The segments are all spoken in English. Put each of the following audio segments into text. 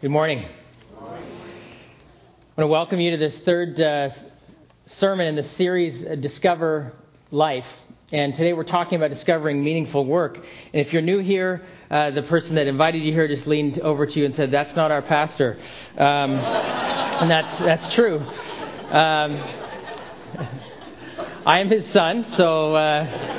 Good morning. I want to welcome you to this third uh, sermon in the series uh, Discover Life. And today we're talking about discovering meaningful work. And if you're new here, uh, the person that invited you here just leaned over to you and said, That's not our pastor. Um, and that's, that's true. Um, I am his son, so uh,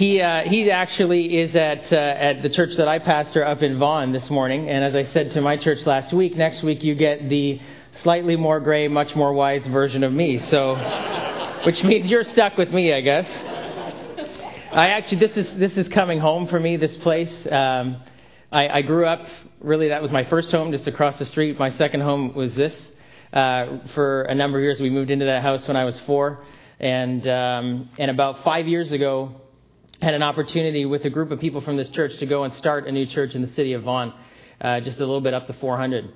he, uh, he actually is at, uh, at the church that I pastor up in Vaughan this morning. And as I said to my church last week, next week you get the slightly more gray, much more wise version of me. So, which means you're stuck with me, I guess. I actually, this is, this is coming home for me, this place. Um, I, I grew up, really, that was my first home just across the street. My second home was this. Uh, for a number of years, we moved into that house when I was four. And, um, and about five years ago, had an opportunity with a group of people from this church to go and start a new church in the city of Vaughan, uh, just a little bit up to 400.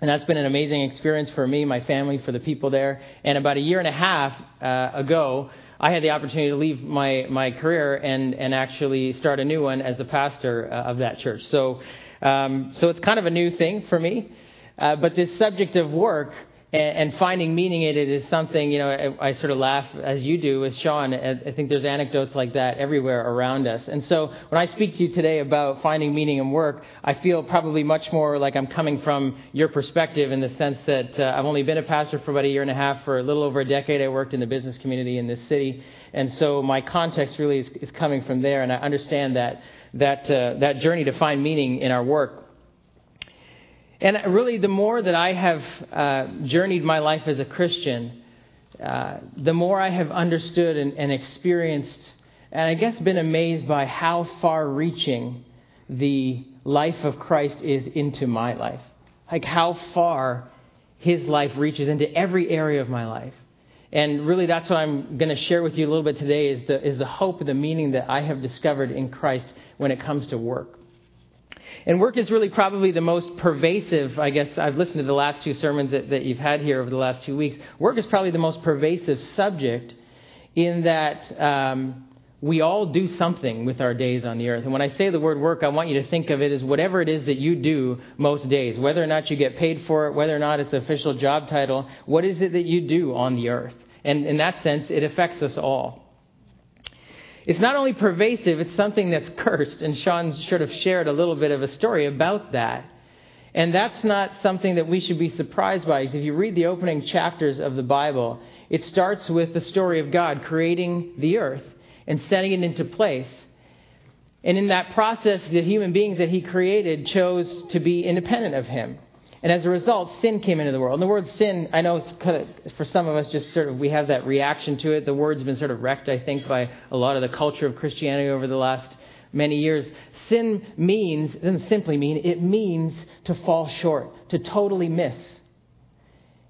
And that's been an amazing experience for me, my family, for the people there. And about a year and a half uh, ago, I had the opportunity to leave my, my career and, and actually start a new one as the pastor uh, of that church. So, um, so it's kind of a new thing for me. Uh, but this subject of work and, finding meaning in it is something, you know, I, I, sort of laugh as you do with Sean. I think there's anecdotes like that everywhere around us. And so when I speak to you today about finding meaning in work, I feel probably much more like I'm coming from your perspective in the sense that uh, I've only been a pastor for about a year and a half. For a little over a decade, I worked in the business community in this city. And so my context really is, is coming from there. And I understand that, that, uh, that journey to find meaning in our work and really, the more that I have uh, journeyed my life as a Christian, uh, the more I have understood and, and, experienced, and I guess been amazed by how far reaching the life of Christ is into my life. Like how far his life reaches into every area of my life. And really, that's what I'm going to share with you a little bit today is the, is the hope the meaning that I have discovered in Christ when it comes to work. And work is really probably the most pervasive, I guess, I've listened to the last two sermons that, that you've had here over the last two weeks. Work is probably the most pervasive subject in that um, we all do something with our days on the earth. And when I say the word work, I want you to think of it as whatever it is that you do most days, whether or not you get paid for it, whether or not it's an official job title, what is it that you do on the earth? And in that sense, it affects us all. It's not only pervasive, it's something that's cursed. And Sean sort of shared a little bit of a story about that. And that's not something that we should be surprised by. If you read the opening chapters of the Bible, it starts with the story of God creating the earth and setting it into place. And in that process, the human beings that he created chose to be independent of him. And as a result, sin came into the world. And the word sin, I know kind of, for some of us, just sort of, we have that reaction to it. The word's been sort of wrecked, I think, by a lot of the culture of Christianity over the last many years. Sin means, doesn't simply mean, it means to fall short, to totally miss.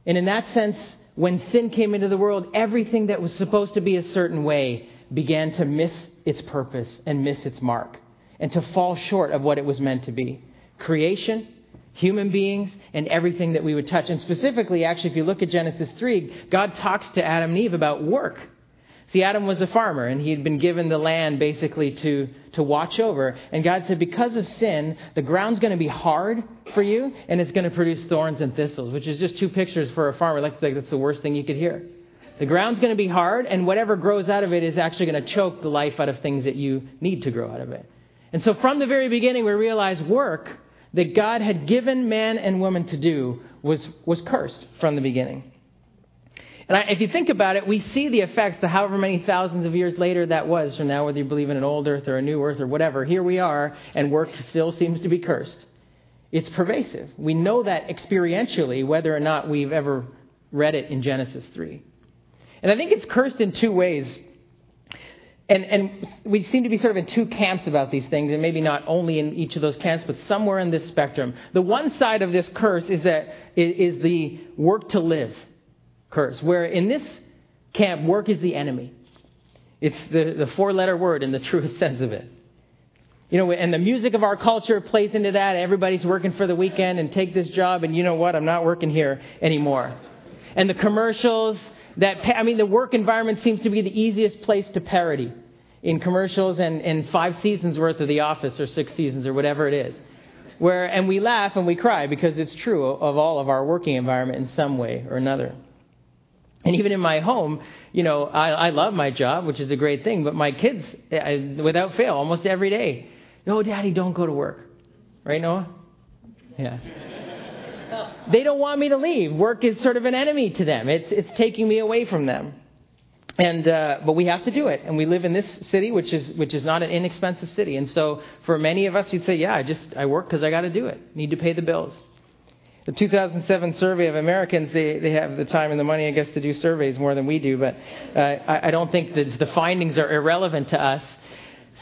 And in that sense, when sin came into the world, everything that was supposed to be a certain way began to miss its purpose and miss its mark, and to fall short of what it was meant to be. Creation, human beings, and everything that we would touch. And specifically, actually, if you look at Genesis 3, God talks to Adam and Eve about work. See, Adam was a farmer, and he had been given the land basically to, to watch over. And God said, because of sin, the ground's going to be hard for you, and it's going to produce thorns and thistles, which is just two pictures for a farmer. Like, that's the worst thing you could hear. The ground's going to be hard, and whatever grows out of it is actually going to choke the life out of things that you need to grow out of it. And so from the very beginning, we realize work that God had given man and woman to do was, was cursed from the beginning. And I, if you think about it, we see the effects, the however many thousands of years later that was from now, whether you believe in an old earth or a new earth or whatever. Here we are, and work still seems to be cursed. It's pervasive. We know that experientially, whether or not we've ever read it in Genesis 3. And I think it's cursed in two ways and, and we seem to be sort of in two camps about these things, and maybe not only in each of those camps, but somewhere in this spectrum. The one side of this curse is that is the work to live curse, where in this camp, work is the enemy. It's the, the four letter word in the truest sense of it. You know, and the music of our culture plays into that. Everybody's working for the weekend and take this job, and you know what? I'm not working here anymore. And the commercials that, I mean, the work environment seems to be the easiest place to parody in commercials and, and five seasons worth of The Office or six seasons or whatever it is. where, and we laugh and we cry because it's true of all of our working environment in some way or another. And even in my home, you know, I, I love my job, which is a great thing, but my kids, I, without fail, almost every day, no, Daddy, don't go to work. Right, Noah? Yeah. they don't want me to leave. Work is sort of an enemy to them. It's, it's taking me away from them. And, uh, but we have to do it. And we live in this city, which is, which is not an inexpensive city. And so for many of us, you'd say, yeah, I just, I work because I got to do it. Need to pay the bills. The 2007 survey of Americans, they, they have the time and the money, I guess, to do surveys more than we do, but uh, I, I don't think that the findings are irrelevant to us.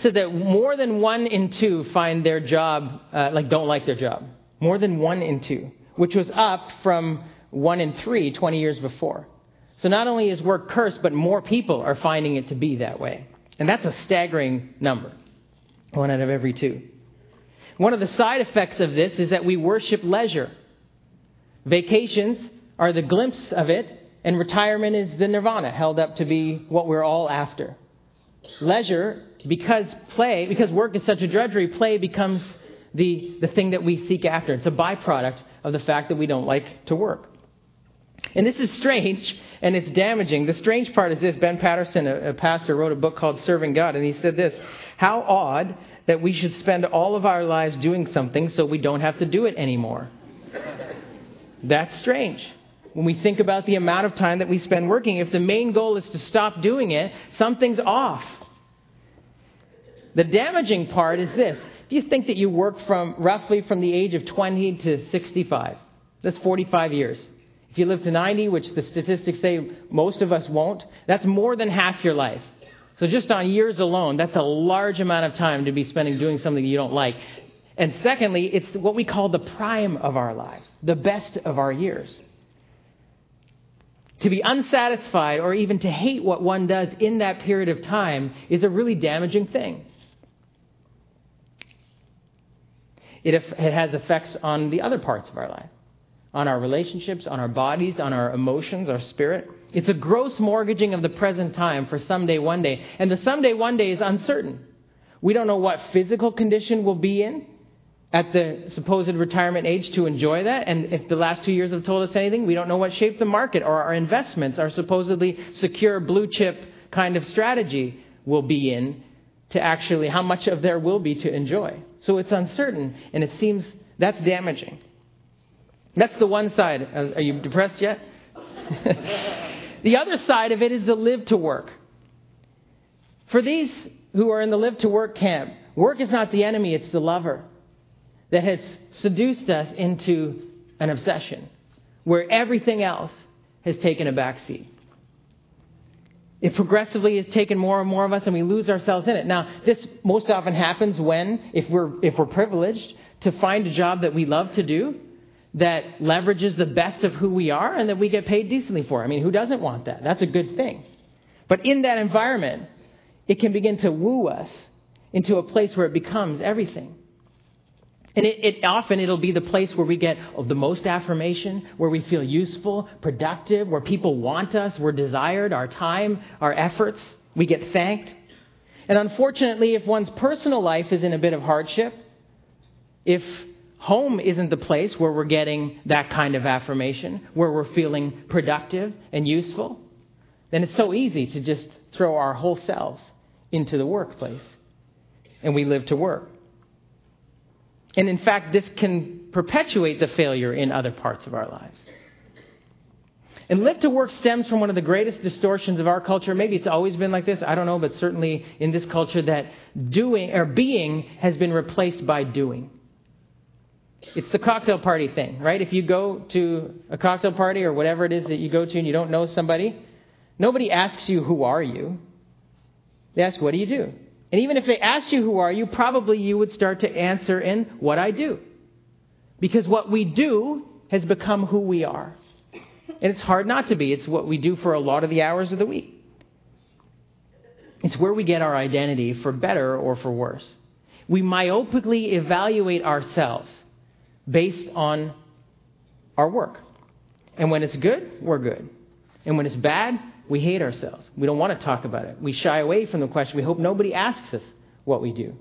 Said that more than one in two find their job, uh, like, don't like their job. More than one in two, which was up from one in three 20 years before. So not only is work cursed, but more people are finding it to be that way. And that's a staggering number. One out of every two. One of the side effects of this is that we worship leisure. Vacations are the glimpse of it, and retirement is the nirvana, held up to be what we're all after. Leisure, because play, because work is such a drudgery, play becomes the, the thing that we seek after. It's a byproduct of the fact that we don't like to work. And this is strange and it's damaging. The strange part is this Ben Patterson, a, a pastor, wrote a book called Serving God, and he said this How odd that we should spend all of our lives doing something so we don't have to do it anymore. That's strange. When we think about the amount of time that we spend working, if the main goal is to stop doing it, something's off. The damaging part is this. If you think that you work from roughly from the age of 20 to 65, that's 45 years. If you live to 90, which the statistics say most of us won't, that's more than half your life. So just on years alone, that's a large amount of time to be spending doing something you don't like. And secondly, it's what we call the prime of our lives, the best of our years. To be unsatisfied or even to hate what one does in that period of time is a really damaging thing. It, it has effects on the other parts of our life on our relationships, on our bodies, on our emotions, our spirit. It's a gross mortgaging of the present time for someday, one day. And the someday, one day is uncertain. We don't know what physical condition we'll be in at the supposed retirement age to enjoy that. And if the last two years have told us anything, we don't know what shape the market or our investments, our supposedly secure blue chip kind of strategy will be in to actually how much of there will be to enjoy. So it's uncertain, and it seems that's damaging. That's the one side. Are you depressed yet? the other side of it is the live to work. For these who are in the live to work camp, work is not the enemy, it's the lover that has seduced us into an obsession where everything else has taken a back seat. It progressively has taken more and more of us, and we lose ourselves in it. Now, this most often happens when, if we're, if we're privileged to find a job that we love to do, that leverages the best of who we are and that we get paid decently for. I mean, who doesn't want that? That's a good thing. But in that environment, it can begin to woo us into a place where it becomes everything. And it, it, often it'll be the place where we get the most affirmation, where we feel useful, productive, where people want us, we're desired, our time, our efforts, we get thanked. And unfortunately, if one's personal life is in a bit of hardship, if home isn't the place where we're getting that kind of affirmation, where we're feeling productive and useful, then it's so easy to just throw our whole selves into the workplace and we live to work. And in fact, this can perpetuate the failure in other parts of our lives. And live to work stems from one of the greatest distortions of our culture. Maybe it's always been like this, I don't know, but certainly in this culture that doing or being has been replaced by doing. It's the cocktail party thing, right? If you go to a cocktail party or whatever it is that you go to and you don't know somebody, nobody asks you, Who are you? They ask, What do you do? And even if they asked you, Who are you? probably you would start to answer in, What I do. Because what we do has become who we are. And it's hard not to be. It's what we do for a lot of the hours of the week. It's where we get our identity for better or for worse. We myopically evaluate ourselves based on our work. And when it's good, we're good. And when it's bad, we hate ourselves. We don't want to talk about it. We shy away from the question. We hope nobody asks us what we do.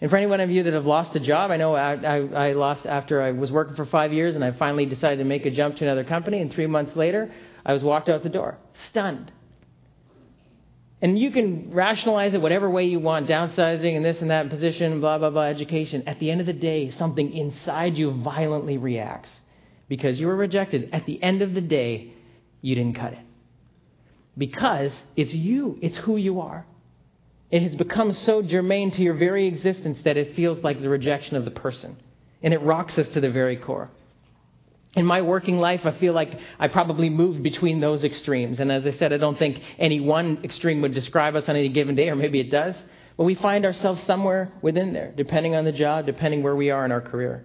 And for any one of you that have lost a job, I know I, I, I, lost after I was working for five years and I finally decided to make a jump to another company. And three months later, I was walked out the door, stunned. And you can rationalize it whatever way you want downsizing and this and that position, blah, blah, blah, education. At the end of the day, something inside you violently reacts because you were rejected. At the end of the day, you didn't cut it. Because it's you, it's who you are. It has become so germane to your very existence that it feels like the rejection of the person. And it rocks us to the very core. In my working life, I feel like I probably moved between those extremes. And as I said, I don't think any one extreme would describe us on any given day, or maybe it does. But we find ourselves somewhere within there, depending on the job, depending where we are in our career.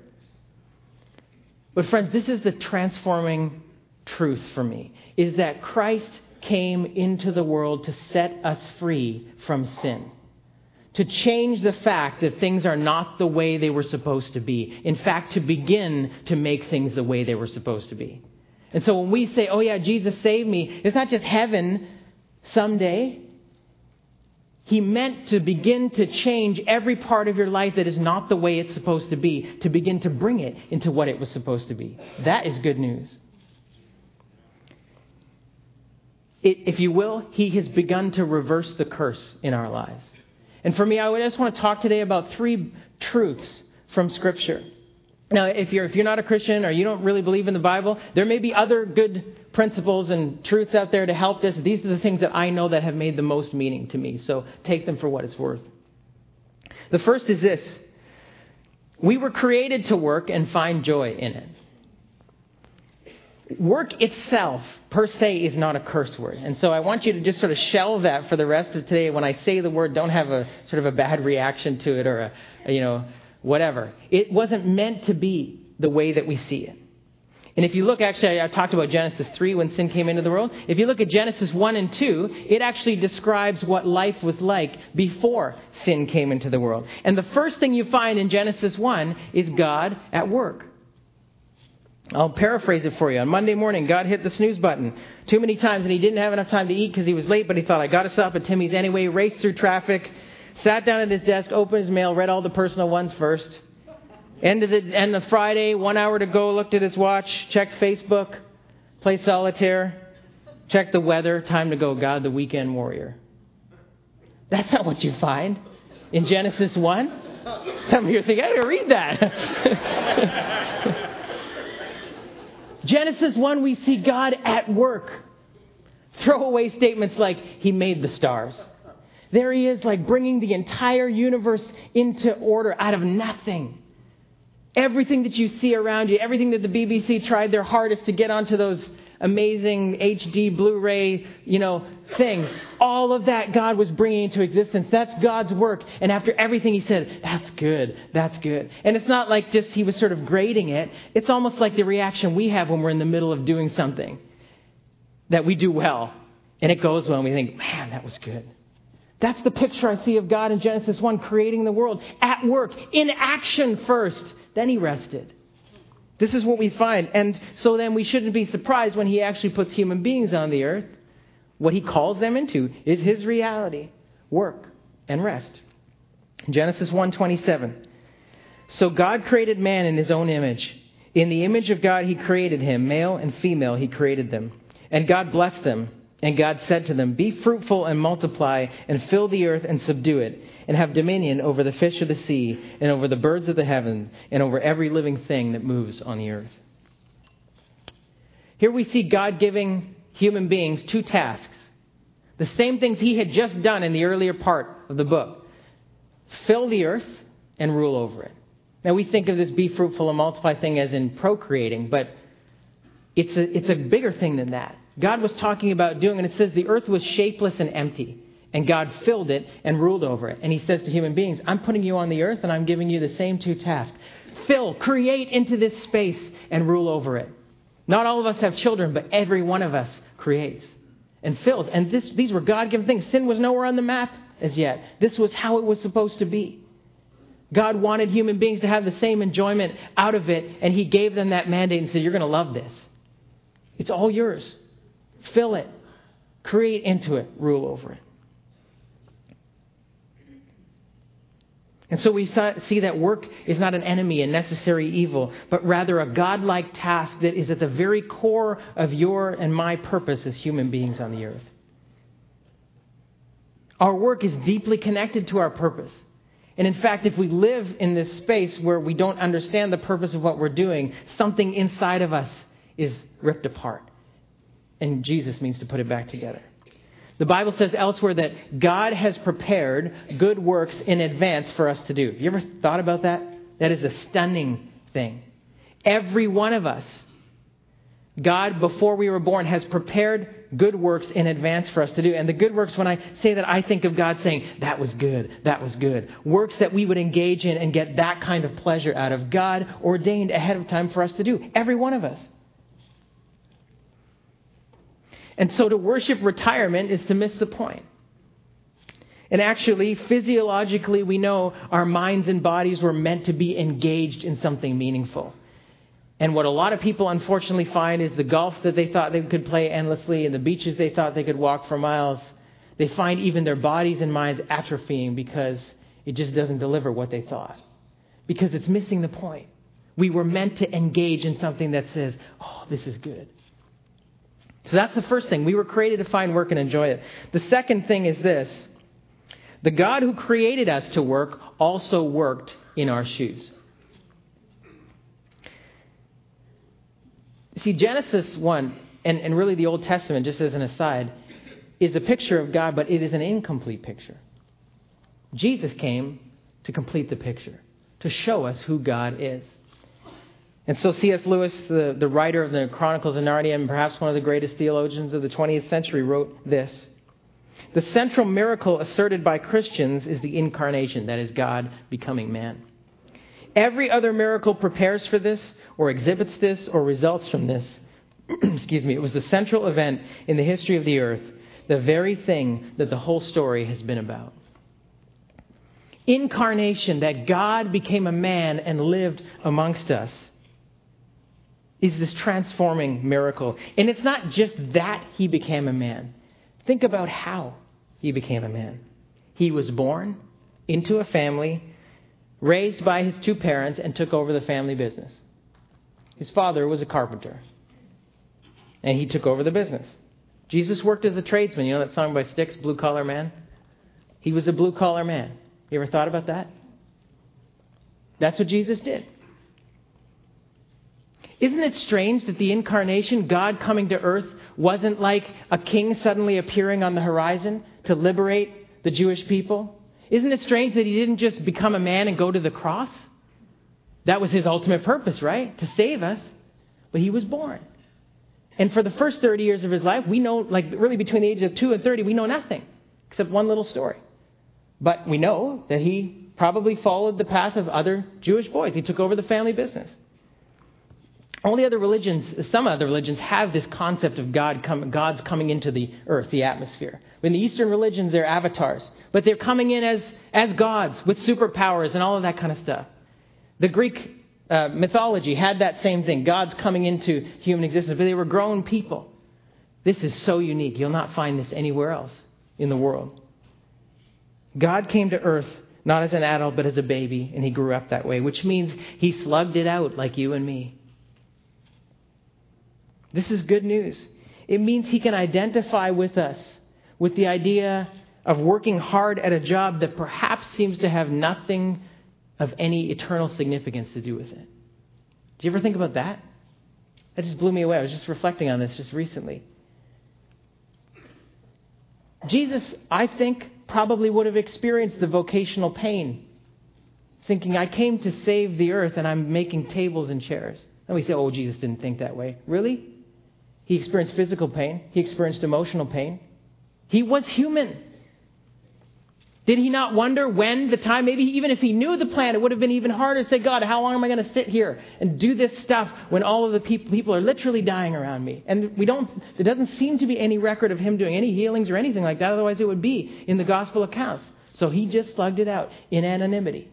But friends, this is the transforming truth for me, is that Christ came into the world to set us free from sin. To change the fact that things are not the way they were supposed to be. In fact, to begin to make things the way they were supposed to be. And so when we say, oh yeah, Jesus saved me, it's not just heaven someday. He meant to begin to change every part of your life that is not the way it's supposed to be, to begin to bring it into what it was supposed to be. That is good news. if you will, He has begun to reverse the curse in our lives. And for me, I just want to talk today about three truths from Scripture. Now, if you're, if you're not a Christian or you don't really believe in the Bible, there may be other good principles and truths out there to help this. These are the things that I know that have made the most meaning to me. So take them for what it's worth. The first is this we were created to work and find joy in it work itself per se is not a curse word. And so I want you to just sort of shelve that for the rest of today. When I say the word, don't have a sort of a bad reaction to it or a, you know, whatever. It wasn't meant to be the way that we see it. And if you look, actually, I talked about Genesis 3 when sin came into the world. If you look at Genesis 1 and 2, it actually describes what life was like before sin came into the world. And the first thing you find in Genesis 1 is God at work. I'll paraphrase it for you. On Monday morning, God hit the snooze button too many times, and he didn't have enough time to eat because he was late, but he thought, I got to stop at Timmy's anyway, raced through traffic, sat down at his desk, opened his mail, read all the personal ones first. End of the end of Friday, one hour to go, looked at his watch, checked Facebook, played solitaire, checked the weather, time to go, God, the weekend warrior. That's not what you find in Genesis 1. Some of you are thinking, I didn't read that. Genesis 1, we see God at work. Throwaway statements like, He made the stars. There He is, like bringing the entire universe into order out of nothing. Everything that you see around you, everything that the BBC tried their hardest to get onto those amazing HD Blu-ray, you know, things. All of that God was bringing into existence. That's God's work. And after everything he said, that's good. That's good. And it's not like just he was sort of grading it. It's almost like the reaction we have when we're in the middle of doing something that we do well. And it goes well and we think, man, that was good. That's the picture I see of God in Genesis 1, creating the world at work, in action first. Then he rested. This is what we find. And so then we shouldn't be surprised when he actually puts human beings on the earth. What he calls them into is his reality, work and rest. Genesis 1:27. So God created man in his own image. In the image of God he created him, male and female he created them. And God blessed them. And God said to them, Be fruitful and multiply, and fill the earth and subdue it, and have dominion over the fish of the sea, and over the birds of the heavens, and over every living thing that moves on the earth. Here we see God giving human beings two tasks. The same things he had just done in the earlier part of the book fill the earth and rule over it. Now, we think of this be fruitful and multiply thing as in procreating, but it's a, it's a bigger thing than that. God was talking about doing, and it says the earth was shapeless and empty, and God filled it and ruled over it. And He says to human beings, I'm putting you on the earth, and I'm giving you the same two tasks fill, create into this space, and rule over it. Not all of us have children, but every one of us creates and fills. And this, these were God given things. Sin was nowhere on the map as yet. This was how it was supposed to be. God wanted human beings to have the same enjoyment out of it, and He gave them that mandate and said, You're going to love this. It's all yours. Fill it, create into it, rule over it. And so we see that work is not an enemy, a necessary evil, but rather a godlike task that is at the very core of your and my purpose as human beings on the earth. Our work is deeply connected to our purpose. And in fact, if we live in this space where we don't understand the purpose of what we're doing, something inside of us is ripped apart. And Jesus means to put it back together. The Bible says elsewhere that God has prepared good works in advance for us to do. Have you ever thought about that? That is a stunning thing. Every one of us, God, before we were born, has prepared good works in advance for us to do. And the good works, when I say that, I think of God saying, that was good, that was good. Works that we would engage in and get that kind of pleasure out of. God ordained ahead of time for us to do. Every one of us. And so to worship retirement is to miss the point. And actually, physiologically, we know our minds and bodies were meant to be engaged in something meaningful. And what a lot of people unfortunately find is the golf that they thought they could play endlessly and the beaches they thought they could walk for miles, they find even their bodies and minds atrophying because it just doesn't deliver what they thought. Because it's missing the point. We were meant to engage in something that says, oh, this is good. So that's the first thing. We were created to find work and enjoy it. The second thing is this the God who created us to work also worked in our shoes. See, Genesis 1, and, and really the Old Testament, just as an aside, is a picture of God, but it is an incomplete picture. Jesus came to complete the picture, to show us who God is. And so C.S. Lewis, the, the writer of the Chronicles of Narnia, and perhaps one of the greatest theologians of the 20th century, wrote this. The central miracle asserted by Christians is the incarnation, that is, God becoming man. Every other miracle prepares for this, or exhibits this, or results from this. Excuse me. It was the central event in the history of the earth, the very thing that the whole story has been about. Incarnation, that God became a man and lived amongst us is this transforming miracle. And it's not just that he became a man. Think about how he became a man. He was born into a family, raised by his two parents, and took over the family business. His father was a carpenter, and he took over the business. Jesus worked as a tradesman. You know that song by Styx, Blue Collar Man? He was a blue collar man. You ever thought about that? That's what Jesus did. Isn't it strange that the incarnation, God coming to earth, wasn't like a king suddenly appearing on the horizon to liberate the Jewish people? Isn't it strange that he didn't just become a man and go to the cross? That was his ultimate purpose, right? To save us. But he was born. And for the first 30 years of his life, we know, like really between the ages of 2 and 30, we know nothing except one little story. But we know that he probably followed the path of other Jewish boys. He took over the family business. All the other religions, some other religions, have this concept of God God's coming into the earth, the atmosphere. In the Eastern religions, they're avatars, but they're coming in as, as gods with superpowers and all of that kind of stuff. The Greek uh, mythology had that same thing God's coming into human existence, but they were grown people. This is so unique. You'll not find this anywhere else in the world. God came to earth not as an adult, but as a baby, and he grew up that way, which means he slugged it out like you and me. This is good news. It means he can identify with us with the idea of working hard at a job that perhaps seems to have nothing of any eternal significance to do with it. Do you ever think about that? That just blew me away. I was just reflecting on this just recently. Jesus, I think, probably would have experienced the vocational pain, thinking, I came to save the earth and I'm making tables and chairs. And we say, oh, Jesus didn't think that way. Really? He experienced physical pain. He experienced emotional pain. He was human. Did he not wonder when the time, maybe even if he knew the plan, it would have been even harder to say, God, how long am I going to sit here and do this stuff when all of the people, people are literally dying around me? And we don't, there doesn't seem to be any record of him doing any healings or anything like that, otherwise it would be in the gospel accounts. So he just slugged it out in anonymity.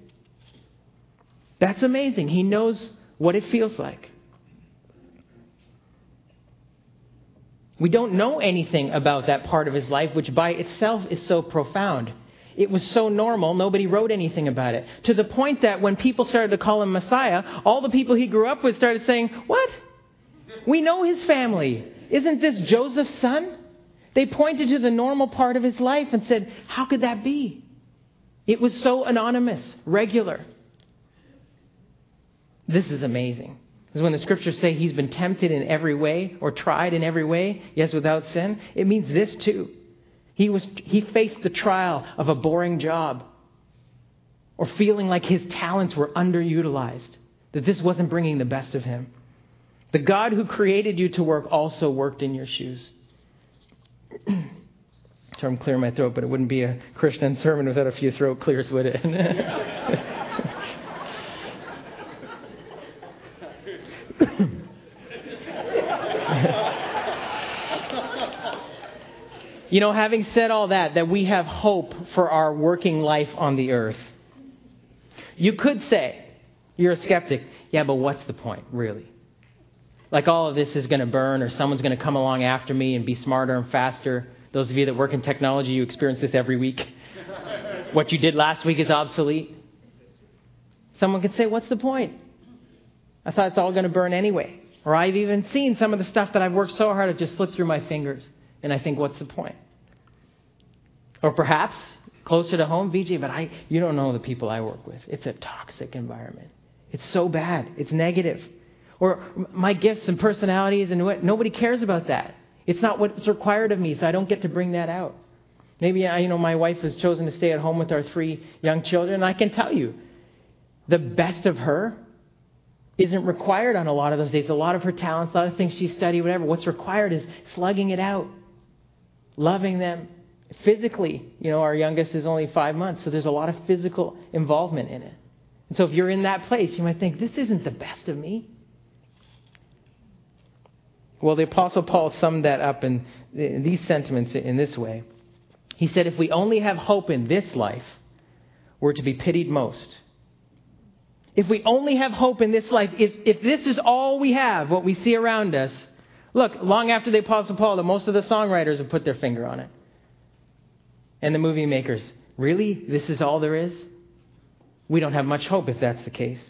That's amazing. He knows what it feels like. We don't know anything about that part of his life, which by itself is so profound. it was so normal, nobody wrote anything about it. To the point that when people started to call him Messiah, all the people he grew up with started saying, What? We know his family. Isn't this Joseph's son? They pointed to the normal part of his life and said, How could that be? It was so anonymous, regular. This is amazing. Because when the scriptures say he's been tempted in every way or tried in every way, yes, without sin, it means this too. He, was, he faced the trial of a boring job or feeling like his talents were underutilized, that this wasn't bringing the best of him. The God who created you to work also worked in your shoes. Term clear my throat, but it wouldn't be a Christian sermon without a few throat clears, would it? you know, having said all that, that we have hope for our working life on the earth, you could say, you're a skeptic, yeah, but what's the point, really? Like all of this is going to burn, or someone's going to come along after me and be smarter and faster. Those of you that work in technology, you experience this every week. what you did last week is obsolete. Someone could say, What's the point? I thought it's all going to burn anyway. Or I've even seen some of the stuff that I've worked so hard to just slip through my fingers. And I think, What's the point? Or perhaps closer to home, VJ, but I, you don't know the people I work with. It's a toxic environment. It's so bad. It's negative. Or my gifts and personalities and what, nobody cares about that. It's not what's required of me, so I don't get to bring that out. Maybe, I, you know, my wife has chosen to stay at home with our three young children, I can tell you, the best of her isn't required on a lot of those days. A lot of her talents, a lot of things she studied, whatever. What's required is slugging it out, loving them physically. You know, our youngest is only five months, so there's a lot of physical involvement in it. And so if you're in that place, you might think, this isn't the best of me. Well, the Apostle Paul summed that up in these sentiments in this way. He said, If we only have hope in this life, we're to be pitied most. If we only have hope in this life, if this is all we have, what we see around us, look, long after the Apostle Paul, most of the songwriters have put their finger on it. And the movie makers, really? This is all there is? We don't have much hope if that's the case.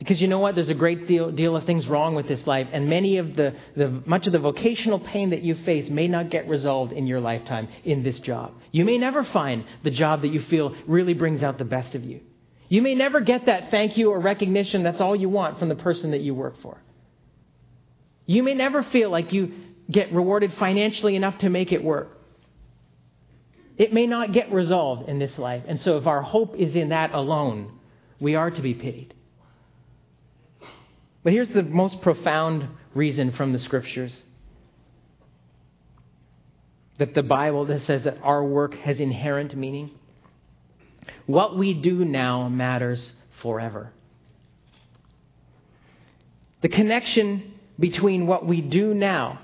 Because you know what? There's a great deal, deal of things wrong with this life, and many of the, the, much of the vocational pain that you face may not get resolved in your lifetime in this job. You may never find the job that you feel really brings out the best of you. You may never get that thank you or recognition that's all you want from the person that you work for. You may never feel like you get rewarded financially enough to make it work. It may not get resolved in this life. And so, if our hope is in that alone, we are to be pitied. But here's the most profound reason from the scriptures that the Bible that says that our work has inherent meaning. What we do now matters forever. The connection between what we do now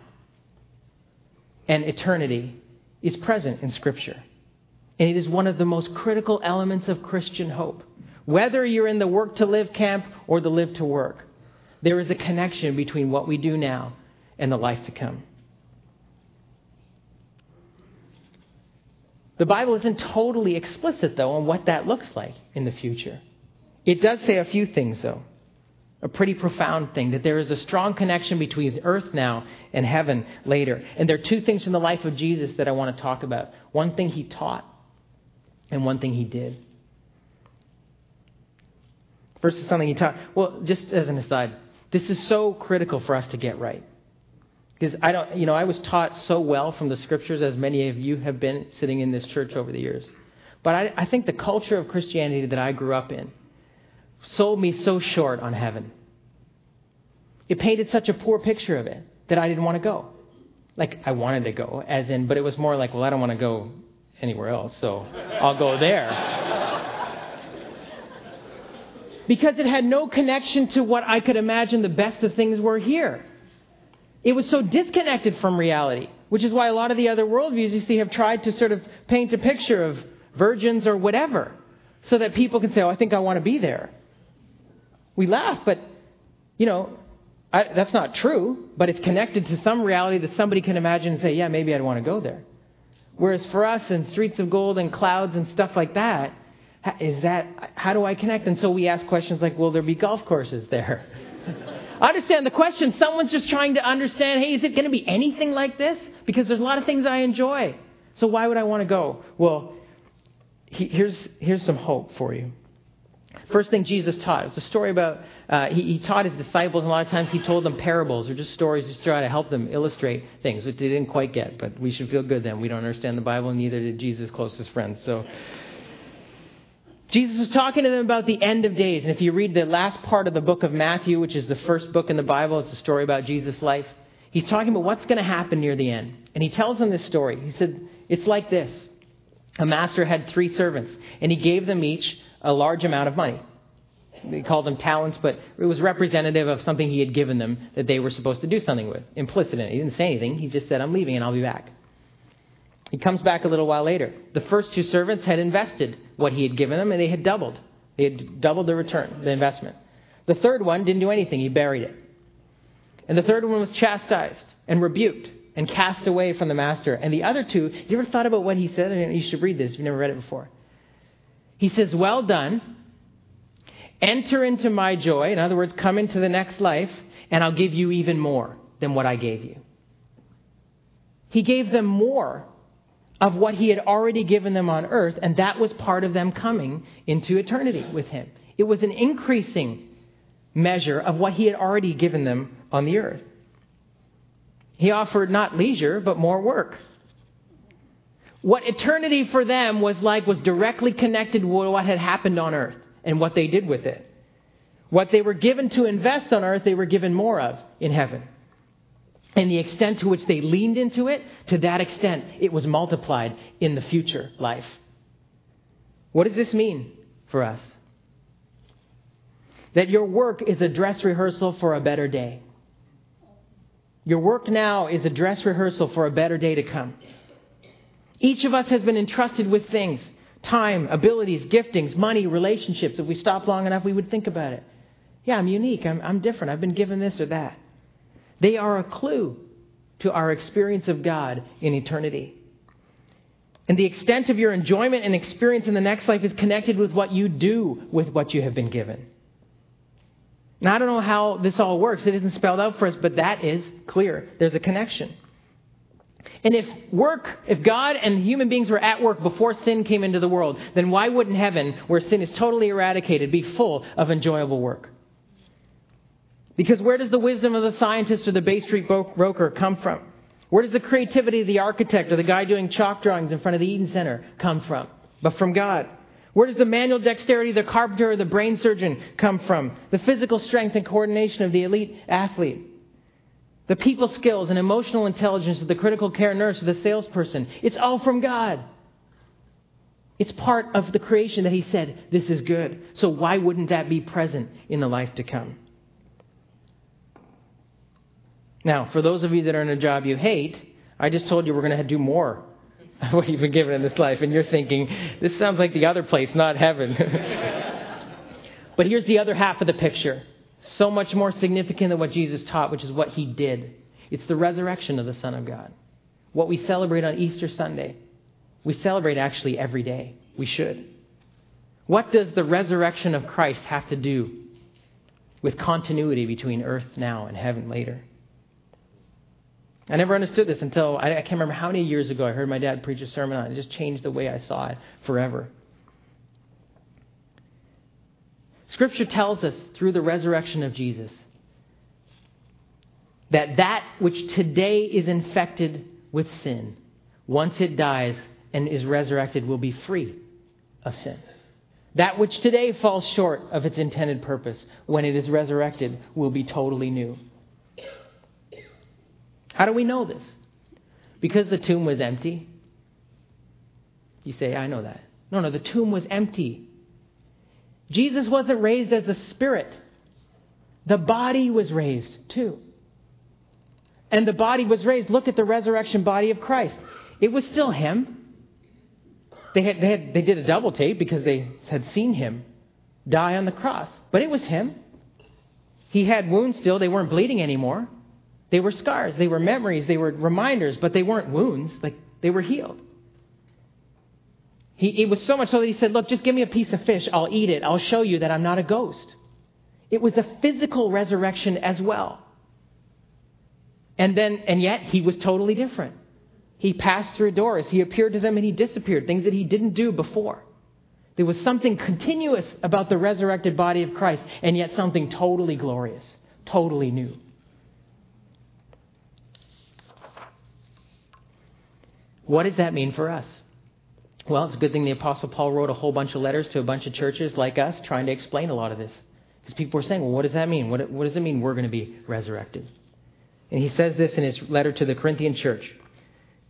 and eternity is present in Scripture. And it is one of the most critical elements of Christian hope. Whether you're in the work to live camp or the live to work, there is a connection between what we do now and the life to come. The Bible isn't totally explicit, though, on what that looks like in the future. It does say a few things, though. A pretty profound thing that there is a strong connection between earth now and heaven later. And there are two things from the life of Jesus that I want to talk about one thing he taught, and one thing he did. First is something he taught. Well, just as an aside, this is so critical for us to get right. Because I don't, you know, I was taught so well from the scriptures, as many of you have been sitting in this church over the years. But I, I think the culture of Christianity that I grew up in sold me so short on heaven. It painted such a poor picture of it that I didn't want to go. Like, I wanted to go, as in, but it was more like, well, I don't want to go anywhere else, so I'll go there because it had no connection to what I could imagine the best of things were here. It was so disconnected from reality, which is why a lot of the other worldviews you see have tried to sort of paint a picture of virgins or whatever so that people can say, oh, I think I want to be there. We laugh, but, you know, I, that's not true, but it's connected to some reality that somebody can imagine and say, yeah, maybe I'd want to go there. Whereas for us in streets of gold and clouds and stuff like that, is that how do I connect? And so we ask questions like, will there be golf courses there? I understand the question. Someone's just trying to understand, hey, is it going to be anything like this? Because there's a lot of things I enjoy. So why would I want to go? Well, he, here's, here's some hope for you. First thing Jesus taught, it's a story about, uh, he, he, taught his disciples, and a lot of times he told them parables or just stories just to try to help them illustrate things, which they didn't quite get, but we should feel good then. We don't understand the Bible, and neither did Jesus' closest friends. So Jesus was talking to them about the end of days. And if you read the last part of the book of Matthew, which is the first book in the Bible, it's a story about Jesus' life. He's talking about what's going to happen near the end. And he tells them this story. He said, It's like this A master had three servants, and he gave them each a large amount of money. They called them talents, but it was representative of something he had given them that they were supposed to do something with. Implicit in it. He didn't say anything. He just said, I'm leaving and I'll be back. He comes back a little while later. The first two servants had invested what he had given them, and they had doubled. They had doubled the return, the investment. The third one didn't do anything, he buried it. And the third one was chastised and rebuked and cast away from the master. And the other two, you ever thought about what he said? I mean, you should read this if you've never read it before. He says, Well done. Enter into my joy. In other words, come into the next life, and I'll give you even more than what I gave you. He gave them more of what he had already given them on earth, and that was part of them coming into eternity with him. It was an increasing measure of what he had already given them on the earth. He offered not leisure, but more work. What eternity for them was like was directly connected with what had happened on earth and what they did with it. What they were given to invest on earth, they were given more of in heaven. And the extent to which they leaned into it, to that extent, it was multiplied in the future life. What does this mean for us? That your work is a dress rehearsal for a better day. Your work now is a dress rehearsal for a better day to come. Each of us has been entrusted with things time, abilities, giftings, money, relationships. If we stop long enough, we would think about it. Yeah, I'm unique. I'm, I'm different. I've been given this or that. They are a clue to our experience of God in eternity. And the extent of your enjoyment and experience in the next life is connected with what you do with what you have been given. Now, I don't know how this all works. It isn't spelled out for us, but that is clear. There's a connection. And if work, if God and human beings were at work before sin came into the world, then why wouldn't heaven, where sin is totally eradicated, be full of enjoyable work? Because where does the wisdom of the scientist or the Bay Street broker come from? Where does the creativity of the architect or the guy doing chalk drawings in front of the Eaton Centre come from? But from God. Where does the manual dexterity of the carpenter or the brain surgeon come from? The physical strength and coordination of the elite athlete. The people skills and emotional intelligence of the critical care nurse the salesperson. It's all from God. It's part of the creation that He said, this is good. So why wouldn't that be present in the life to come? Now, for those of you that are in a job you hate, I just told you we're going to do more of what you've been given in this life, and you're thinking, this sounds like the other place, not heaven. but here's the other half of the picture. So much more significant than what Jesus taught, which is what he did. It's the resurrection of the Son of God. What we celebrate on Easter Sunday. We celebrate actually every day. We should. What does the resurrection of Christ have to do with continuity between earth now and heaven later? I never understood this until I, can't remember how many years ago I heard my dad preach a sermon on it. It just changed the way I saw it forever. Scripture tells us through the resurrection of Jesus that that which today is infected with sin, once it dies and is resurrected, will be free of sin. That which today falls short of its intended purpose, when it is resurrected, will be totally new. How do we know this? Because the tomb was empty? You say, I know that. No, no, the tomb was empty. Jesus wasn't raised as a spirit, the body was raised too. And the body was raised. Look at the resurrection body of Christ. It was still him. They, had, they, had, they did a double take because they had seen him die on the cross. But it was him. He had wounds still, they weren't bleeding anymore. They were scars, they were memories, they were reminders, but they weren't wounds. Like they were healed. He, it was so much so that he said, Look, just give me a piece of fish. I'll eat it. I'll show you that I'm not a ghost. It was a physical resurrection as well. And then, and yet, he was totally different. He passed through doors. He appeared to them and he disappeared, things that he didn't do before. There was something continuous about the resurrected body of Christ, and yet something totally glorious, totally new. What does that mean for us? Well, it's a good thing the Apostle Paul wrote a whole bunch of letters to a bunch of churches like us trying to explain a lot of this. Because people were saying, well, what does that mean? What, what does it mean we're going to be resurrected? And he says this in his letter to the Corinthian church.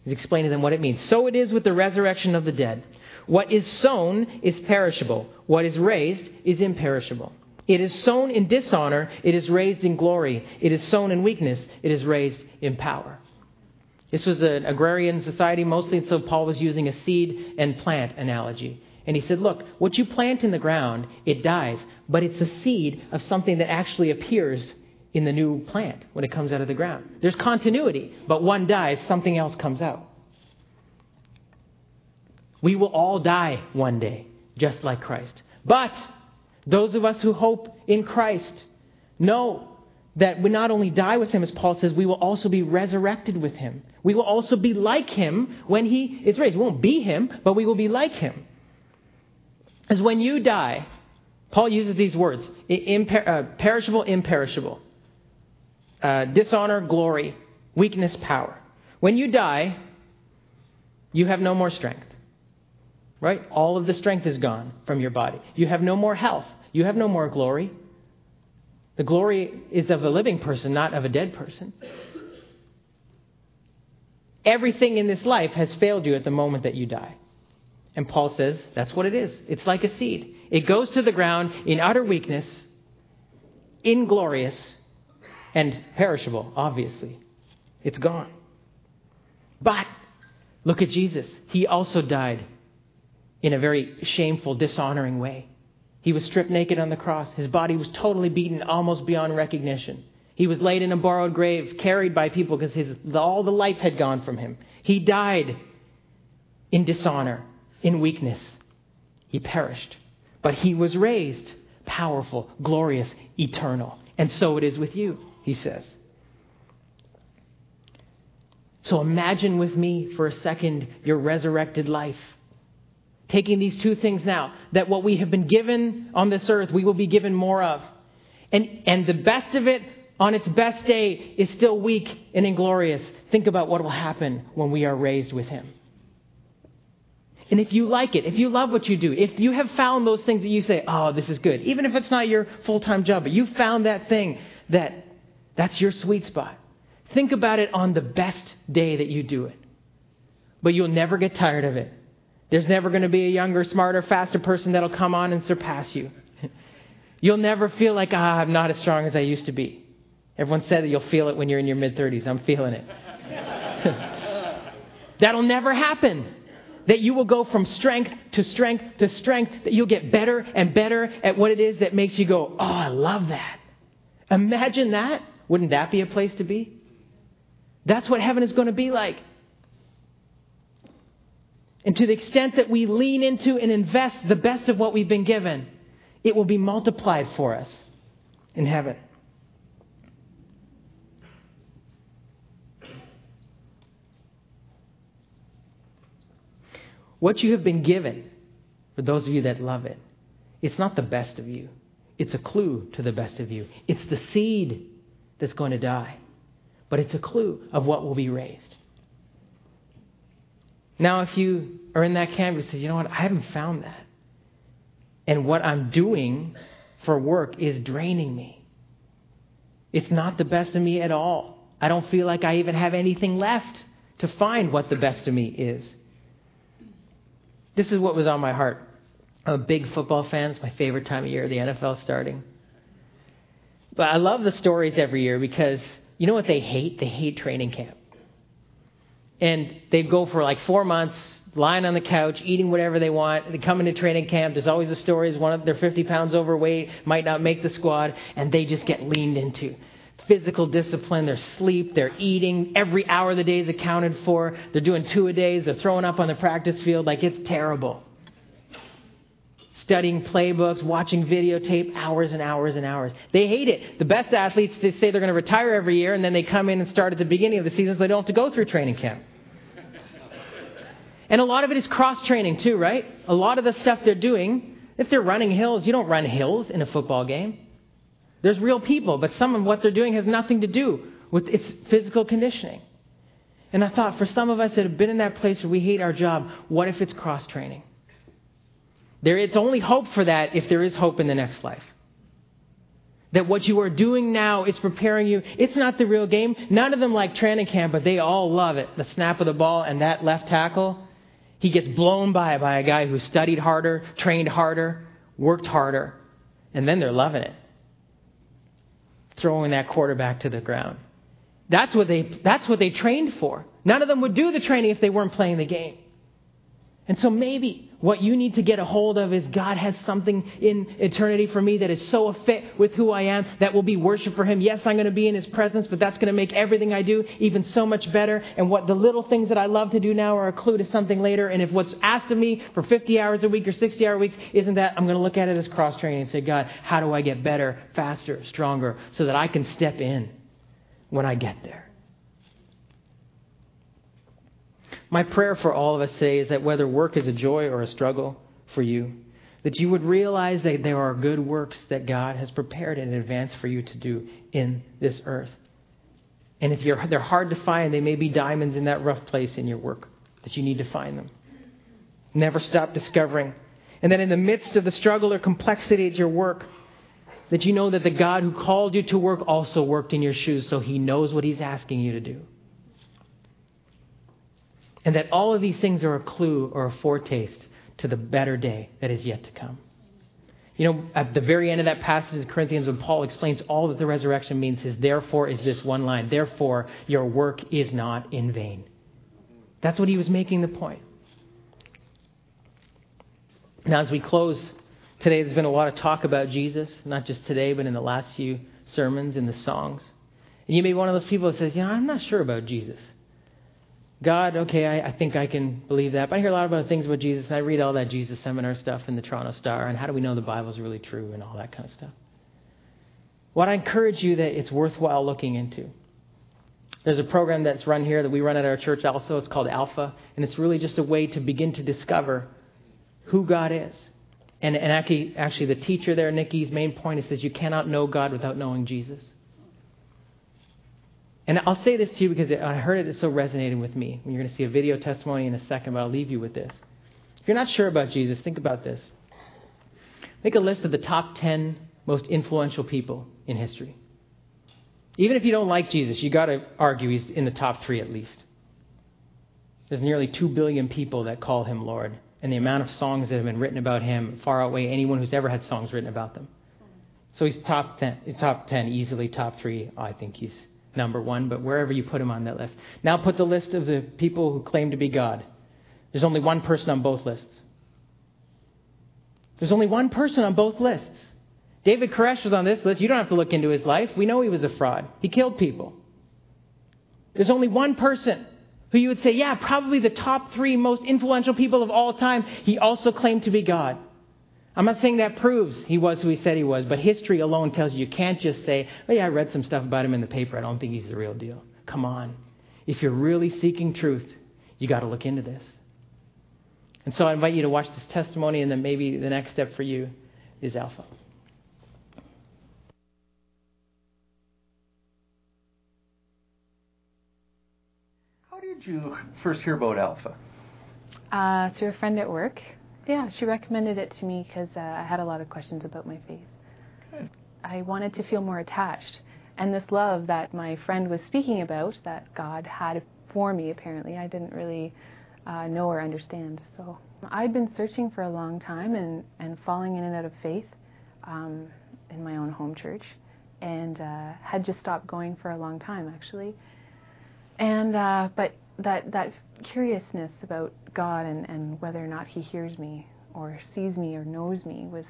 He's explaining to them what it means. So it is with the resurrection of the dead. What is sown is perishable, what is raised is imperishable. It is sown in dishonor, it is raised in glory. It is sown in weakness, it is raised in power. This was an agrarian society mostly, and so Paul was using a seed and plant analogy. And he said, Look, what you plant in the ground, it dies, but it's a seed of something that actually appears in the new plant when it comes out of the ground. There's continuity, but one dies, something else comes out. We will all die one day, just like Christ. But those of us who hope in Christ know that we not only die with him, as Paul says, we will also be resurrected with him. We will also be like him when he is raised. We won't be him, but we will be like him. As when you die, Paul uses these words imper- uh, perishable, imperishable, uh, dishonor, glory, weakness, power. When you die, you have no more strength. Right? All of the strength is gone from your body. You have no more health. You have no more glory. The glory is of a living person, not of a dead person. Everything in this life has failed you at the moment that you die. And Paul says that's what it is. It's like a seed. It goes to the ground in utter weakness, inglorious, and perishable, obviously. It's gone. But look at Jesus. He also died in a very shameful, dishonoring way. He was stripped naked on the cross. His body was totally beaten, almost beyond recognition. He was laid in a borrowed grave, carried by people because his, all the life had gone from him. He died in dishonor, in weakness. He perished. But he was raised, powerful, glorious, eternal. And so it is with you, he says. So imagine with me for a second your resurrected life taking these two things now that what we have been given on this earth, we will be given more of. And, and the best of it on its best day is still weak and inglorious. Think about what will happen when we are raised with Him. And if you like it, if you love what you do, if you have found those things that you say, oh, this is good, even if it's not your full time job, but you found that thing that that's your sweet spot, think about it on the best day that you do it. But you'll never get tired of it. There's never going to be a younger, smarter, faster person that'll come on and surpass you. You'll never feel like, ah, I'm not as strong as I used to be. Everyone said that you'll feel it when you're in your mid 30s. I'm feeling it. That'll never happen. That you will go from strength to strength to strength, that you'll get better and better at what it is that makes you go, oh, I love that. Imagine that. Wouldn't that be a place to be? That's what heaven is going to be like. And to the extent that we lean into and invest the best of what we've been given, it will be multiplied for us in heaven. What you have been given, for those of you that love it, it's not the best of you. It's a clue to the best of you. It's the seed that's going to die, but it's a clue of what will be raised. Now, if you are in that camp, you say, you know what, I haven't found that. And what I'm doing for work is draining me. It's not the best of me at all. I don't feel like I even have anything left to find what the best of me is. This is what was on my heart. I'm a big football fan. It's my favorite time of year, the NFL starting. But I love the stories every year because you know what they hate? They hate training camp and they'd go for like four months lying on the couch, eating whatever they want. They come into training camp. There's always the stories one of they're 50 pounds overweight, might not make the squad, and they just get leaned into. Physical discipline, their sleep, their eating, every hour of the day is accounted for. They're doing two a days. They're throwing up on the practice field like it's terrible. Studying playbooks, watching videotape hours and hours and hours. They hate it. The best athletes they say they're going to retire every year, and then they come in and start at the beginning of the season so they don't have to go through training camp. And a lot of it is cross training too, right? A lot of the stuff they're doing, if they're running hills, you don't run hills in a football game. There's real people, but some of what they're doing has nothing to do with its physical conditioning. And I thought for some of us that have been in that place where we hate our job, what if it's cross training? There, it's only hope for that if there is hope in the next life. That what you are doing now is preparing you. It's not the real game. None of them like training camp, but they all love it. The snap of the ball and that left tackle. He gets blown by by a guy who studied harder, trained harder, worked harder, and then they're loving it. Throwing that quarterback to the ground. That's what they, that's what they trained for. None of them would do the training if they weren't playing the game. And so maybe what you need to get a hold of is God has something in eternity for me that is so a fit with who I am that will be worship for Him. Yes, I'm going to be in His presence, but that's going to make everything I do even so much better. And what the little things that I love to do now are a clue to something later. And if what's asked of me for 50 hours a week or 60 hour weeks isn't that, I'm going to look at it as cross training and say, God, how do I get better, faster, stronger so that I can step in when I get there? My prayer for all of us today is that whether work is a joy or a struggle for you, that you would realize that there are good works that God has prepared in advance for you to do in this earth. And if they're hard to find, they may be diamonds in that rough place in your work, that you need to find them. Never stop discovering. And that in the midst of the struggle or complexity at your work, that you know that the God who called you to work also worked in your shoes, so he knows what he's asking you to do. And that all of these things are a clue or a foretaste to the better day that is yet to come. You know, at the very end of that passage in Corinthians, when Paul explains all that the resurrection means, his therefore is this one line Therefore, your work is not in vain. That's what he was making the point. Now, as we close today, there's been a lot of talk about Jesus, not just today, but in the last few sermons, in the songs. And you may be one of those people that says, you know, I'm not sure about Jesus. God, okay, I, I, think I can believe that. But I hear a lot about things about Jesus, and I read all that Jesus seminar stuff in the Toronto Star, and how do we know the Bible's really true and all that kind of stuff. What I encourage you that it's worthwhile looking into. There's a program that's run here that we run at our church also. It's called Alpha, and it's really just a way to begin to discover who God is. And, and actually, actually, the teacher there, Nicky's main point is says you cannot know God without knowing Jesus. And I'll say this to you because I heard it, it's so resonating with me. You're going to see a video testimony in a second, but I'll leave you with this. If you're not sure about Jesus, think about this. Make a list of the top 10 most influential people in history. Even if you don't like Jesus, you got to argue he's in the top three at least. There's nearly 2 billion people that call him Lord, and the amount of songs that have been written about him far outweigh anyone who's ever had songs written about them. So he's top 10, top 10 easily, top three. I think he's number one, but wherever you put him on that list. Now put the list of the people who claim to be God. There's only one person on both lists. There's only one person on both lists. David Koresh was on this list. You don't have to look into his life. We know he was a fraud. He killed people. There's only one person who you would say, yeah, probably the top three most influential people of all time. He also claimed to be God. I'm not saying that proves he was who he said he was, but history alone tells you you can't just say, oh, yeah, I read some stuff about him in the paper. I don't think he's the real deal. Come on. If you're really seeking truth, you got to look into this. And so I invite you to watch this testimony, and then maybe the next step for you is Alpha. How did you first hear about Alpha? Uh, through a friend at work. Yeah, she recommended it to me because uh, I had a lot of questions about my faith. Good. I wanted to feel more attached. And this love that my friend was speaking about, that God had for me, apparently, I didn't really uh, know or understand. So I'd been searching for a long time and, and falling in and out of faith um, in my own home church and uh, had just stopped going for a long time, actually. And uh, but that that curiousness about God and, and whether or not He hears me or sees me or knows me was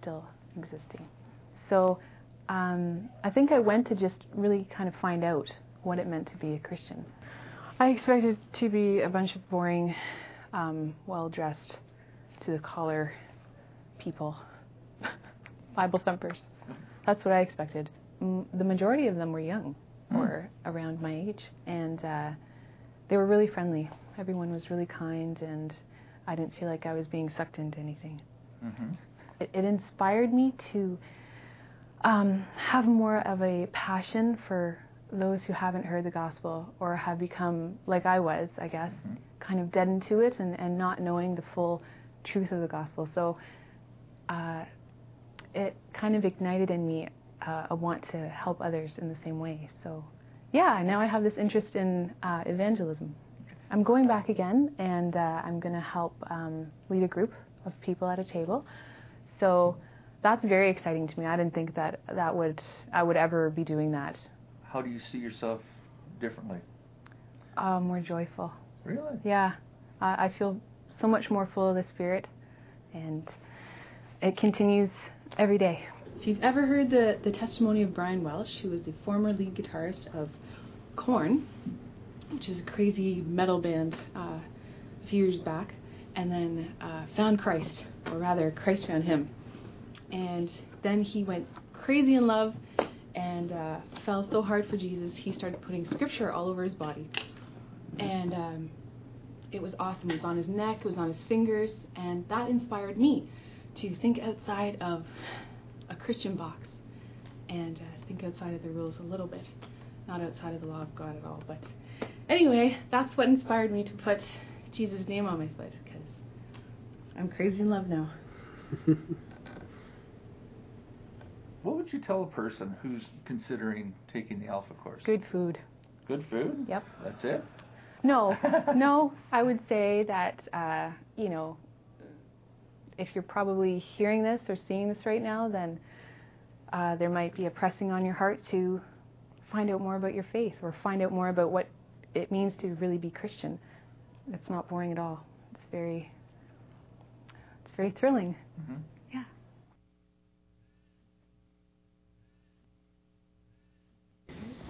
still existing. So um, I think I went to just really kind of find out what it meant to be a Christian. I expected to be a bunch of boring, um, well dressed, to the collar people, Bible thumpers. That's what I expected. The majority of them were young hmm. or around my age, and uh, they were really friendly. Everyone was really kind, and I didn't feel like I was being sucked into anything. Mm-hmm. It, it, inspired me to um, have more of a passion for those who haven't heard the gospel or have become, like I was, I guess, mm-hmm. kind of dead into it and, and not knowing the full truth of the gospel. So uh, it kind of ignited in me uh, a want to help others in the same way. So yeah, now I have this interest in uh, evangelism. I'm going back again, and uh, I'm going to help um, lead a group of people at a table. So that's very exciting to me. I didn't think that that would I would ever be doing that. How do you see yourself differently? Uh, more joyful. Really? Yeah, I feel so much more full of the Spirit, and it continues every day. If you've ever heard the, the testimony of Brian Welch, who was the former lead guitarist of Korn, which is a crazy metal band uh, a few years back, and then uh, found Christ, or rather, Christ found him. And then he went crazy in love and uh, fell so hard for Jesus, he started putting scripture all over his body. And um, it was awesome. It was on his neck, it was on his fingers, and that inspired me to think outside of a Christian box and uh, think outside of the rules a little bit. Not outside of the law of God at all. But anyway, that's what inspired me to put Jesus' name on my foot because I'm crazy in love now. what would you tell a person who's considering taking the Alpha course? Good food. Good food? Yep. That's it? No, no. I would say that, uh, you know, if you're probably hearing this or seeing this right now, then uh, there might be a pressing on your heart to find out more about your faith or find out more about what it means to really be Christian. It's not boring at all. It's very, it's very thrilling. Mm-hmm. Yeah.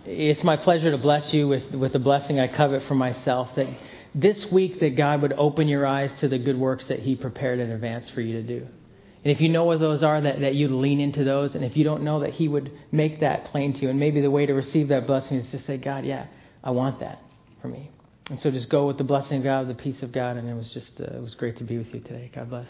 It's my pleasure to bless you with, with the blessing I covet for myself that this week that God would open your eyes to the good works that He prepared in advance for you to do. And if you know what those are, that, that you'd lean into those. And if you don't know, that He would make that plain to you. And maybe the way to receive that blessing is to say, God, yeah, I want that for me. And so just go with the blessing of God, the peace of God. And it was just, uh, it was great to be with you today. God bless.